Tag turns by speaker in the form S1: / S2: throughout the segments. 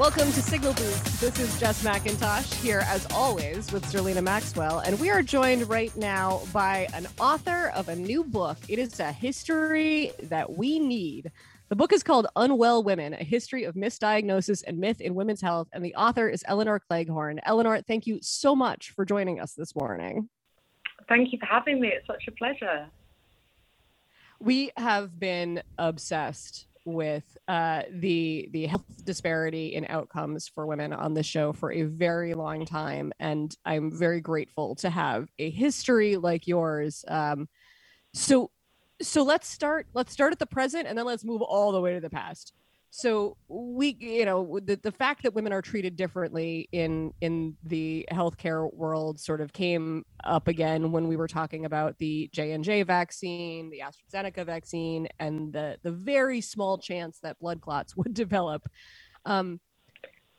S1: Welcome to Signal Boost. This is Jess McIntosh here, as always, with Zerlina Maxwell. And we are joined right now by an author of a new book. It is a history that we need. The book is called Unwell Women A History of Misdiagnosis and Myth in Women's Health. And the author is Elinor Cleghorn. Elinor, thank you so much for joining us this morning.
S2: Thank you for having me. It's such a pleasure.
S1: We have been obsessed with uh, the the health disparity in outcomes for women on the show for a very long time, and I'm very grateful to have a history like yours. Um, so, so let's start. Let's start at the present, and then let's move all the way to the past so we you know the, the fact that women are treated differently in in the healthcare world sort of came up again when we were talking about the j&j vaccine the astrazeneca vaccine and the the very small chance that blood clots would develop. Um,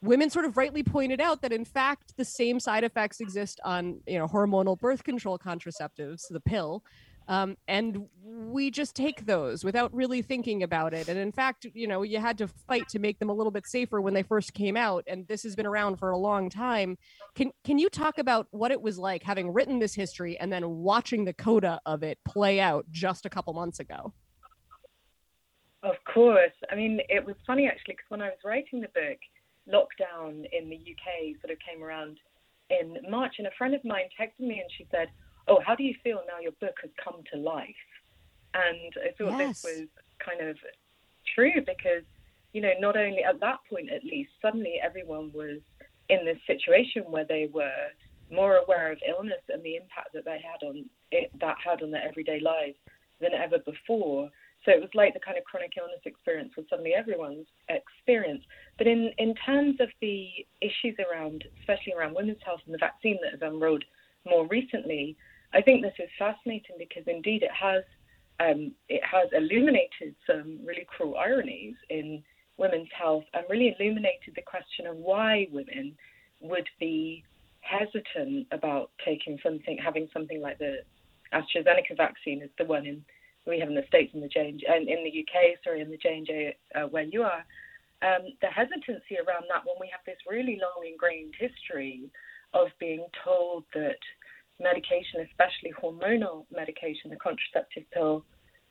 S1: women sort of rightly pointed out that in fact the same side effects exist on you know hormonal birth control contraceptives the pill um, and we just take those without really thinking about it. And in fact, you know, you had to fight to make them a little bit safer when they first came out. And this has been around for a long time. Can can you talk about what it was like having written this history and then watching the coda of it play out just a couple months ago?
S2: Of course. I mean, it was funny actually because when I was writing the book, lockdown in the UK sort of came around in March, and a friend of mine texted me and she said, oh, how do you feel now your book has come to life? And I thought yes. this was kind of true because, you know, not only at that point at least, suddenly everyone was in this situation where they were more aware of illness and the impact that they had on it, that had on their everyday lives than ever before. So it was like the kind of chronic illness experience was suddenly everyone's experience. But in, in terms of the issues around, especially around women's health and the vaccine that has unrolled more recently, I think this is fascinating because indeed it has um, it has illuminated some really cruel ironies in women's health and really illuminated the question of why women would be hesitant about taking something, having something like the AstraZeneca vaccine is the one in we have in the states in the J and in the UK, sorry, in the J and J uh, where you are. Um, the hesitancy around that when we have this really long ingrained history of being told that medication, especially hormonal medication, the contraceptive pill,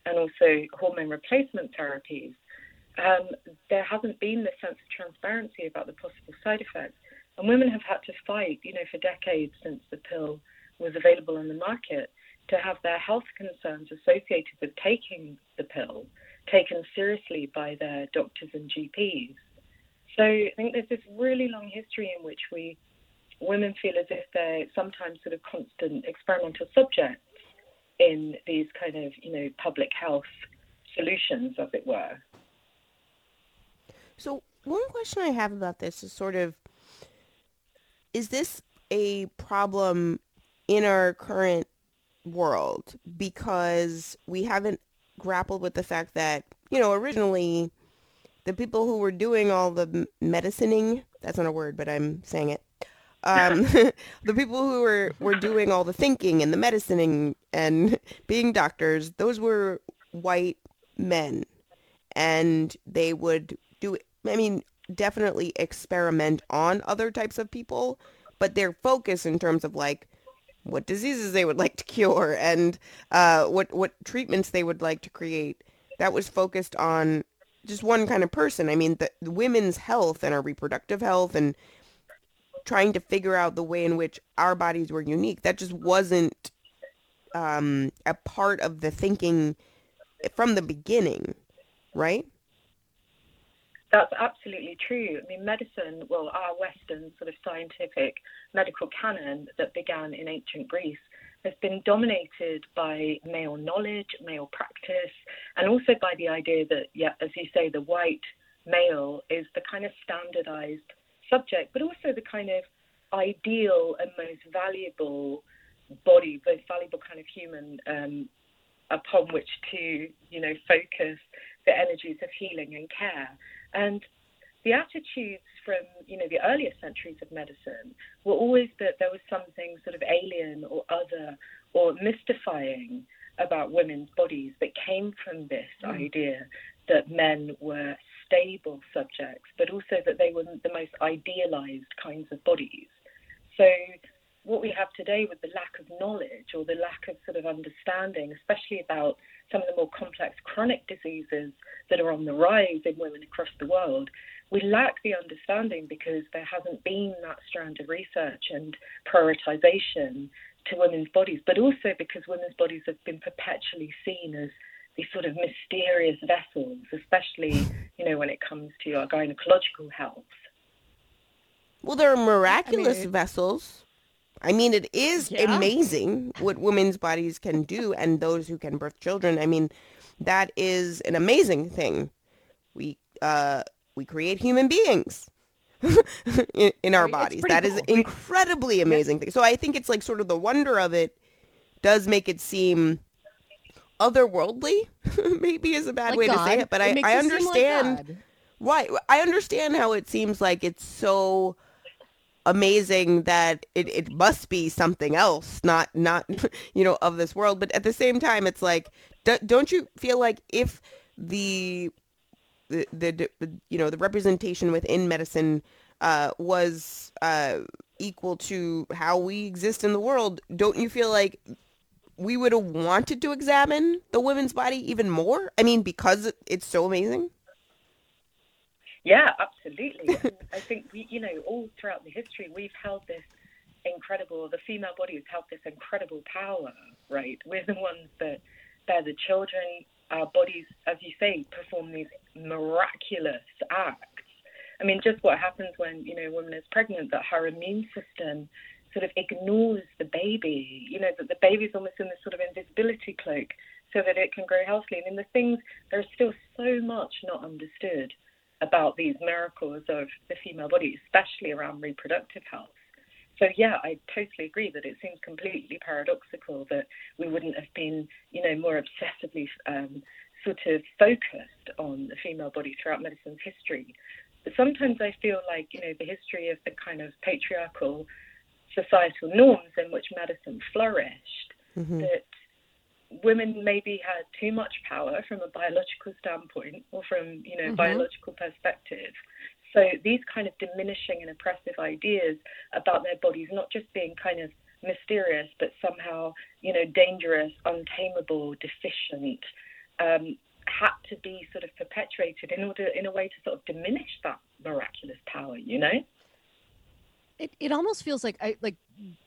S2: and also hormone replacement therapies, um, there hasn't been this sense of transparency about the possible side effects. And women have had to fight, you know, for decades since the pill was available on the market to have their health concerns associated with taking the pill taken seriously by their doctors and GPs. So I think there's this really long history in which we women feel as if they're sometimes sort of constant experimental subjects in these kind of, you know, public health solutions, as it were.
S3: So, one question I have about this is sort of is this a problem in our current world because we haven't grappled with the fact that, you know, originally the people who were doing all the medicining, that's not a word, but I'm saying it, um, the people who were, were doing all the thinking and the medicining and being doctors, those were white men. And they would do, I mean, definitely experiment on other types of people, but their focus in terms of like what diseases they would like to cure and uh, what, what treatments they would like to create, that was focused on just one kind of person. I mean, the, the women's health and our reproductive health and trying to figure out the way in which our bodies were unique. That just wasn't um, a part of the thinking from the beginning, right?
S2: That's absolutely true. I mean, medicine, well, our Western sort of scientific medical canon that began in ancient Greece has been dominated by male knowledge, male practice, and also by the idea that, yeah, as you say, the white male is the kind of standardized subject, but also the kind of ideal and most valuable body, most valuable kind of human um, upon which to, you know, focus the energies of healing and care. And the attitudes from, you know, the earlier centuries of medicine were always that there was something sort of alien or other or mystifying about women's bodies that came from this mm. idea that men were stable subjects, but also that they were the most idealized kinds of bodies. So, what we have today with the lack of knowledge or the lack of sort of understanding, especially about some of the more complex chronic diseases that are on the rise in women across the world, we lack the understanding because there hasn't been that strand of research and prioritization to women's bodies, but also because women's bodies have been perpetually seen as these sort of mysterious vessels, especially, you know, when it comes to our gynecological health.
S3: Well, they're miraculous I mean, vessels. I mean, it is yeah. amazing what women's bodies can do and those who can birth children. I mean, that is an amazing thing. We uh, we create human beings. in, in, our bodies. That cool. is incredibly amazing yeah. thing. So I think it's like sort of the wonder of it does make it seem otherworldly. Maybe is a bad like way God. to say it, but it I, I understand like why. I understand how it seems like it's so amazing that it, it must be something else, not not you know of this world. But at the same time, it's like, do, don't you feel like if the the, the, you know the representation within medicine uh, was uh, equal to how we exist in the world, don't you feel like we would have wanted to examine the women's body even more? I mean, because it's so amazing.
S2: Yeah, absolutely. I think we, you know, all throughout the history, we've held this incredible. The female body has held this incredible power, right? We're the ones that bear the children. Our bodies, as you say, perform these miraculous acts. I mean, just what happens when you know a woman is pregnant, that her immune system sort of ignores the baby. You know, that the baby's almost in this sort of invisibility cloak so that it can grow healthily. I mean, the things there's still so much not understood about these miracles of the female body, especially around reproductive health. So yeah, I totally agree that it seems completely paradoxical that we wouldn't have been, you know, more obsessively um, sort of focused on the female body throughout medicine's history. But sometimes I feel like, you know, the history of the kind of patriarchal societal norms in which medicine flourished, mm-hmm. that women maybe had too much power from a biological standpoint or from, you know, mm-hmm. biological perspective. So these kind of diminishing and oppressive ideas about their bodies not just being kind of mysterious, but somehow, you know, dangerous, untamable, deficient, um, had to be sort of perpetuated in order, in a way, to sort of diminish that miraculous power. You know.
S1: It it almost feels like I like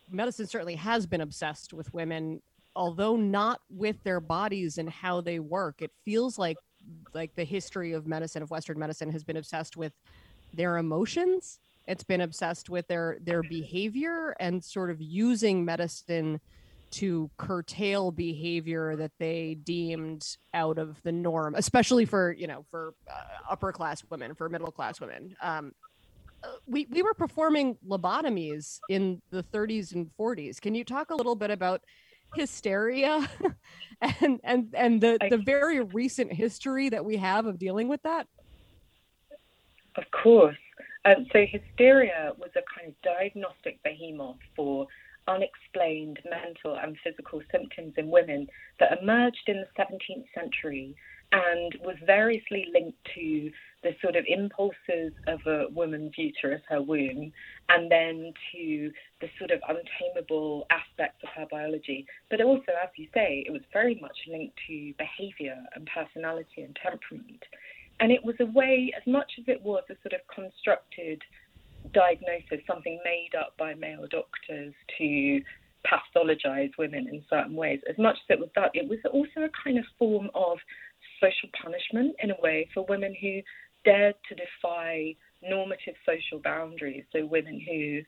S1: medicine certainly has been obsessed with women, although not with their bodies and how they work. It feels like like the history of medicine of Western medicine has been obsessed with their emotions. It's been obsessed with their their behavior and sort of using medicine to curtail behavior that they deemed out of the norm, especially for you know for uh, upper class women, for middle class women. Um, we we were performing lobotomies in the 30s and 40s. Can you talk a little bit about hysteria and and and the the very recent history that we have of dealing with that?
S2: Of course. Um, so hysteria was a kind of diagnostic behemoth for unexplained mental and physical symptoms in women that emerged in the 17th century and was variously linked to the sort of impulses of a woman's uterus, her womb, and then to the sort of untamable aspects of her biology. But also, as you say, it was very much linked to behavior and personality and temperament. And it was a way, as much as it was a sort of constructed diagnosis, something made up by male doctors to pathologize women in certain ways. As much as it was that, it was also a kind of form of social punishment in a way for women who dared to defy normative social boundaries. So women who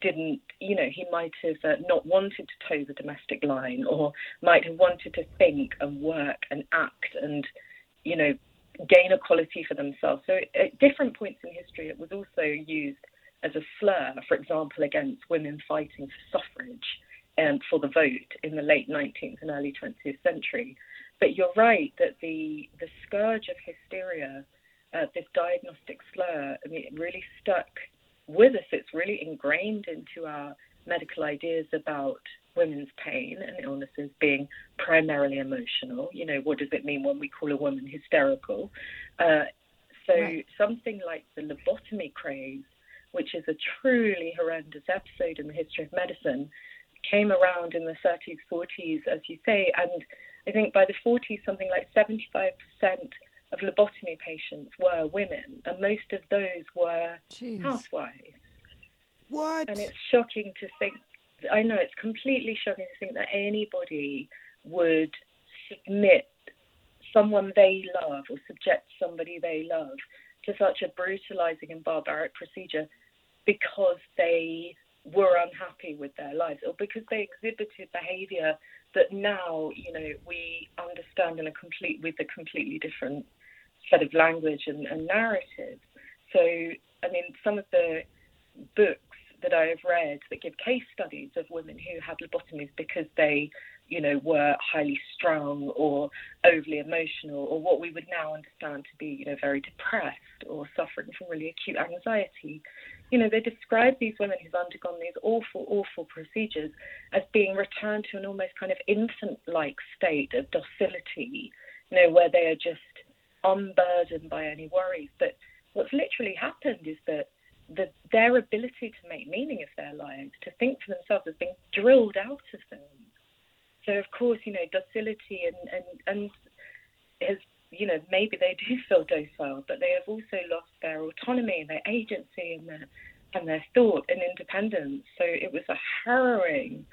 S2: didn't, you know, he might have uh, not wanted to toe the domestic line or might have wanted to think and work and act and, you know, gain equality for themselves. So at different points in history, it was also used as a slur, for example, against women fighting for suffrage and for the vote in the late 19th and early 20th century. But you're right that the the scourge of hysteria, uh, this diagnostic slur, I mean, it really stuck with us. It's really ingrained into our medical ideas about women's pain and illnesses being primarily emotional. You know, what does it mean when we call a woman hysterical? Uh, so right. something like the lobotomy craze, which is a truly horrendous episode in the history of medicine, came around in the 30s, 40s, as you say, and I think by the 40s, something like 75% of lobotomy patients were women, and most of those were Jeez. housewives.
S3: What?
S2: And it's shocking to think. I know it's completely shocking to think that anybody would submit someone they love or subject somebody they love to such a brutalizing and barbaric procedure because they were unhappy with their lives or because they exhibited behavior that now you know we understand in a complete with a completely different set of language and, and narrative. So i mean some of the books that i have read that give case studies of women who had lobotomies because they you know, were highly strung or overly emotional, or what we would now understand to be, you know, very depressed or suffering from really acute anxiety. You know, they describe these women who've undergone these awful, awful procedures as being returned to an almost kind of infant-like state of docility, you know, where they are just unburdened by any worries. But what's literally happened is that the, their ability to make meaning of their lives, to think for themselves, has been drilled out of them so of course, you know, docility and and and has you know maybe they do feel docile, but they have also lost their autonomy, and their agency, and their and their thought and independence. So it was a harrowing,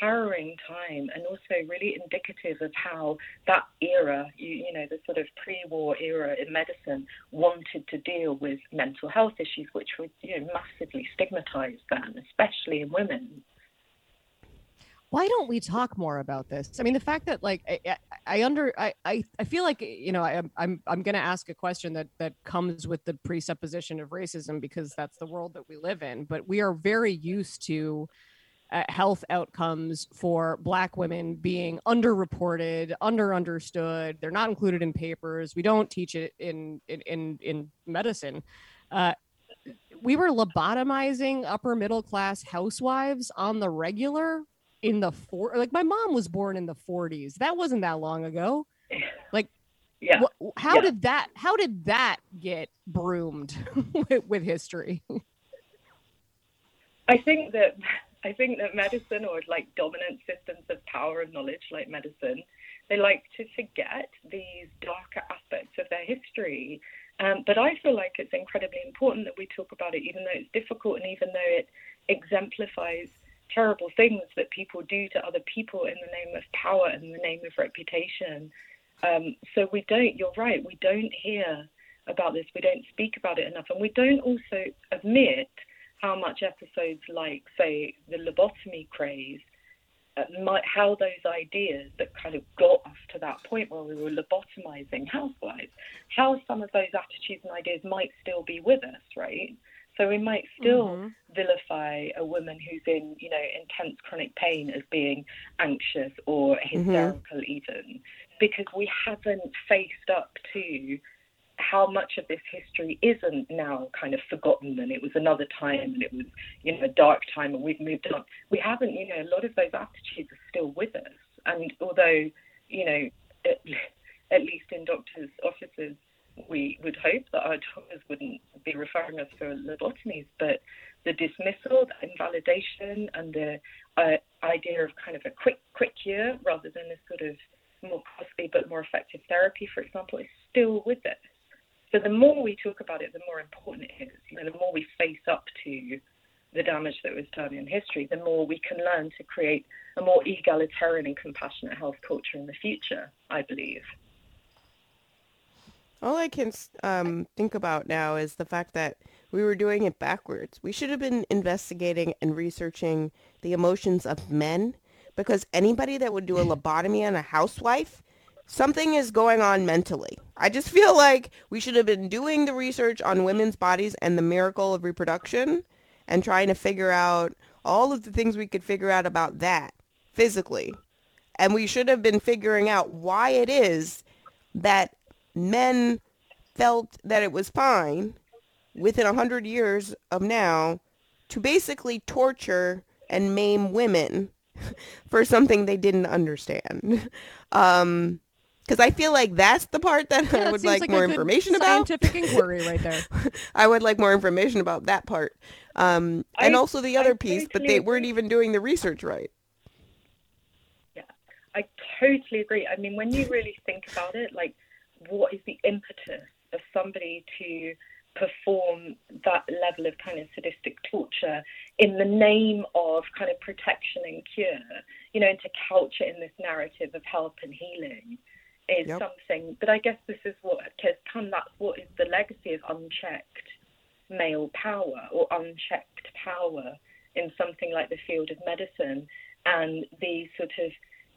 S2: harrowing time, and also really indicative of how that era, you, you know, the sort of pre-war era in medicine, wanted to deal with mental health issues, which were you know massively stigmatized then, especially in women
S1: why don't we talk more about this? I mean the fact that like i, I under I, I i feel like you know I, i'm i'm going to ask a question that that comes with the presupposition of racism because that's the world that we live in but we are very used to uh, health outcomes for black women being underreported under understood they're not included in papers. We don't teach it in in in, in medicine. Uh, we were lobotomizing upper middle class housewives on the regular in the four like my mom was born in the 40s that wasn't that long ago. Like yeah. wh- how yeah. did that how did that get broomed with, with history?
S2: I think that i think that medicine or like dominant systems of power and knowledge like medicine they like to forget these darker aspects of their history. Um, but I feel like it's incredibly important that we talk about it, even though it's difficult and even though it exemplifies terrible things that people do to other people in the name of power and the name of reputation. Um, so we don't, you're right, we don't hear about this, we don't speak about it enough, and we don't also admit how much episodes like, say, the lobotomy craze, uh, might, how those ideas that kind of got us to that point where we were lobotomizing housewives, how some of those attitudes and ideas might still be with us, right? So we might still mm-hmm. vilify a woman who's in, you know, intense chronic pain as being anxious or mm-hmm. hysterical mm-hmm. even, because we haven't faced up to how much of this history isn't now kind of forgotten and it was another time and it was, you know, a dark time and we've moved on. We haven't, you know, a lot of those attitudes are still with us. And although, you know, at, at least in doctors' offices, we would hope that our doctors wouldn't be referring us for lobotomies, but the dismissal, the invalidation, and the uh, idea of kind of a quick, quick cure rather than a sort of more costly but more effective therapy, for example, is still with us. So the more we talk about it, the more important it is. You know, the more we face up to the damage that was done in history, the more we can learn to create a more egalitarian and compassionate health culture in the future, I believe.
S3: All I can um, think about now is the fact that we were doing it backwards. We should have been investigating and researching the emotions of men because anybody that would do a lobotomy on a housewife, something is going on mentally. I just feel like we should have been doing the research on women's bodies and the miracle of reproduction and trying to figure out all of the things we could figure out about that physically. And we should have been figuring out why it is that men felt that it was fine within a hundred years of now to basically torture and maim women for something they didn't understand. Um, because I feel like that's the part that
S1: Yeah,
S3: I would
S1: seems
S3: like,
S1: a
S3: more
S1: good
S3: information about.
S1: Scientific inquiry right there.
S3: I would like more information about that part. Um, and
S2: I-
S3: also the
S2: I
S3: other piece, but
S2: totally
S3: they weren't even doing the research right.
S2: Yeah, I totally agree. I mean, when you really think about it, like, what is the impetus of somebody to perform that level of kind of sadistic torture in the name of kind of protection and cure, you know, and to couch it in this narrative of help and healing is
S3: Yep.
S2: something. But I guess this is what has come. That's what is the legacy of unchecked male power or unchecked power in something like the field of medicine and the sort of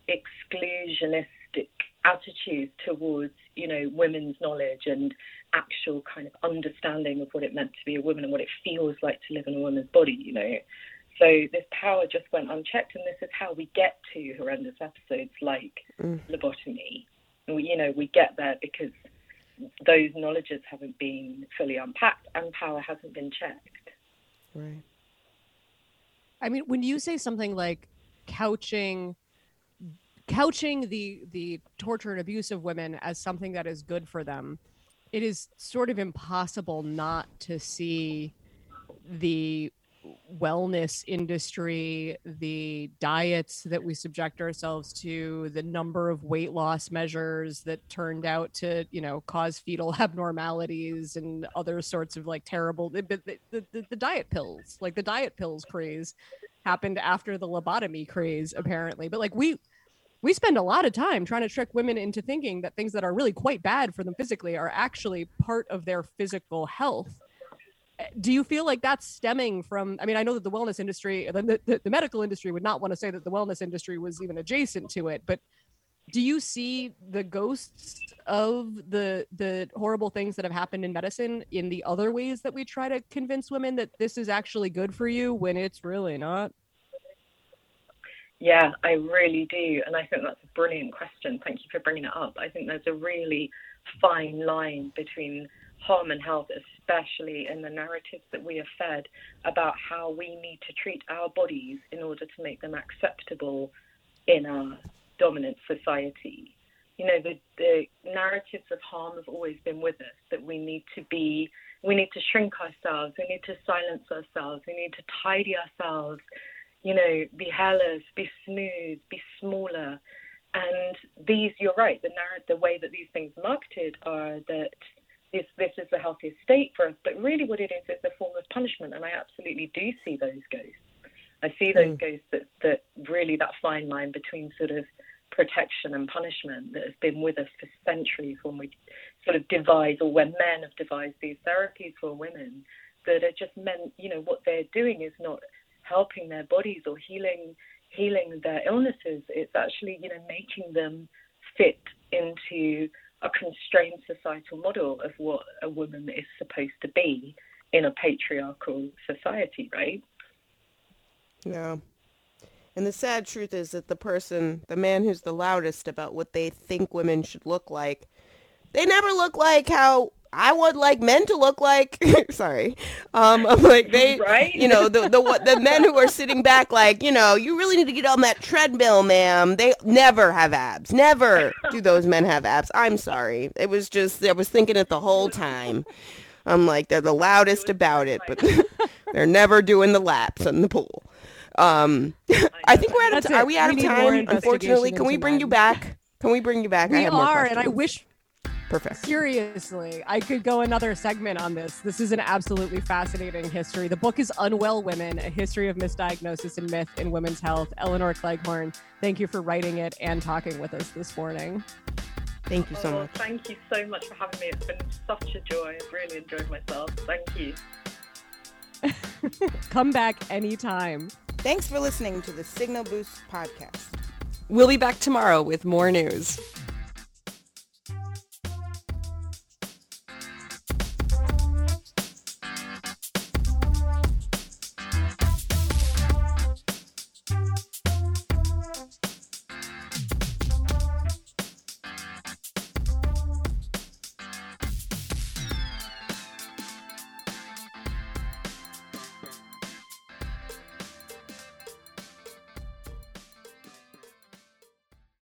S2: exclusionistic attitude towards, you know, women's knowledge and actual kind of understanding of what it meant to be a woman and what it feels like to live in a woman's body, you know. So this power just went unchecked, and this is how we get to horrendous episodes like
S3: Mm.
S2: lobotomy. And we, you know, we get there because those knowledges haven't been fully unpacked and power hasn't been checked.
S3: Right.
S1: I mean, when you say something like couching couching the the torture and abuse of women as something that is good for them, it is sort of impossible not to see the wellness industry, the diets that we subject ourselves to, the number of weight loss measures that turned out to, you know, cause fetal abnormalities and other sorts of like terrible the, the, the, the, the diet pills, like the diet pills craze happened after the lobotomy craze apparently. But like we we spend a lot of time trying to trick women into thinking that things that are really quite bad for them physically are actually part of their physical health. Eh, do you feel like that's stemming from i mean i know that the wellness industry the, the, the medical industry would not want to say that the wellness industry was even adjacent to it but do you see the ghosts of the the horrible things that have happened in medicine in the other ways that we try to convince women that this is actually good for you when it's really not
S2: Yeah, I really do. And I think that's a brilliant question. Thank you for bringing it up. I think there's a really fine line between harm and health, especially in the narratives that we are fed about how we need to treat our bodies in order to make them acceptable in our dominant society. You know, the, the narratives of harm have always been with us, that we need to be, we need to shrink ourselves, we need to silence ourselves, we need to tidy ourselves, you know, be hairless, be smooth, be smaller. And these, you're right, the narrative, the way that these things are marketed are that this, this is the healthiest state for us. But really, what it is is a form of punishment. And I absolutely do see those ghosts. I see hmm. those ghosts that, that really that fine line between sort of protection and punishment that has been with us for centuries when we sort of devise or when men have devised these therapies for women that are just meant, you know, what they're doing is not helping their bodies or healing healing their illnesses. It's actually, you know, making them fit into a constrained societal model of what a woman is supposed to be in a patriarchal society, right?
S3: Yeah. And the sad truth is that the person, the man who's the loudest about what they think women should look like, they never look like how I would like men to look like. Sorry. Um, I'm like they,
S2: Right?
S3: you know, the, the, what- the men who are sitting back like, you know, you really need to get on that treadmill, ma'am. They never have abs. Never do those men have abs. I'm sorry. It was just, I was thinking it the whole time. I'm like, they're the loudest about it, but they're never doing the laps in the pool. Um, I think we're out of
S1: That's
S3: time. Are we out
S1: We
S3: of time? Unfortunately, can we
S1: into
S3: bring you back? Can we bring you back? I
S1: we
S3: have more
S1: are and i wish
S3: Perfect.
S1: Seriously, I could go another segment on this. This is an absolutely fascinating history. The book is Unwell Women, a history of misdiagnosis and myth in women's health. Elinor Cleghorn, thank you for writing it and talking with us this morning.
S3: Thank you so
S2: oh,
S3: much.
S2: thank you so much for having me. It's been such a joy. I've really enjoyed myself. Thank you.
S1: Come back anytime.
S3: Thanks for listening to the Signal Boost podcast.
S4: We'll be back tomorrow with more news.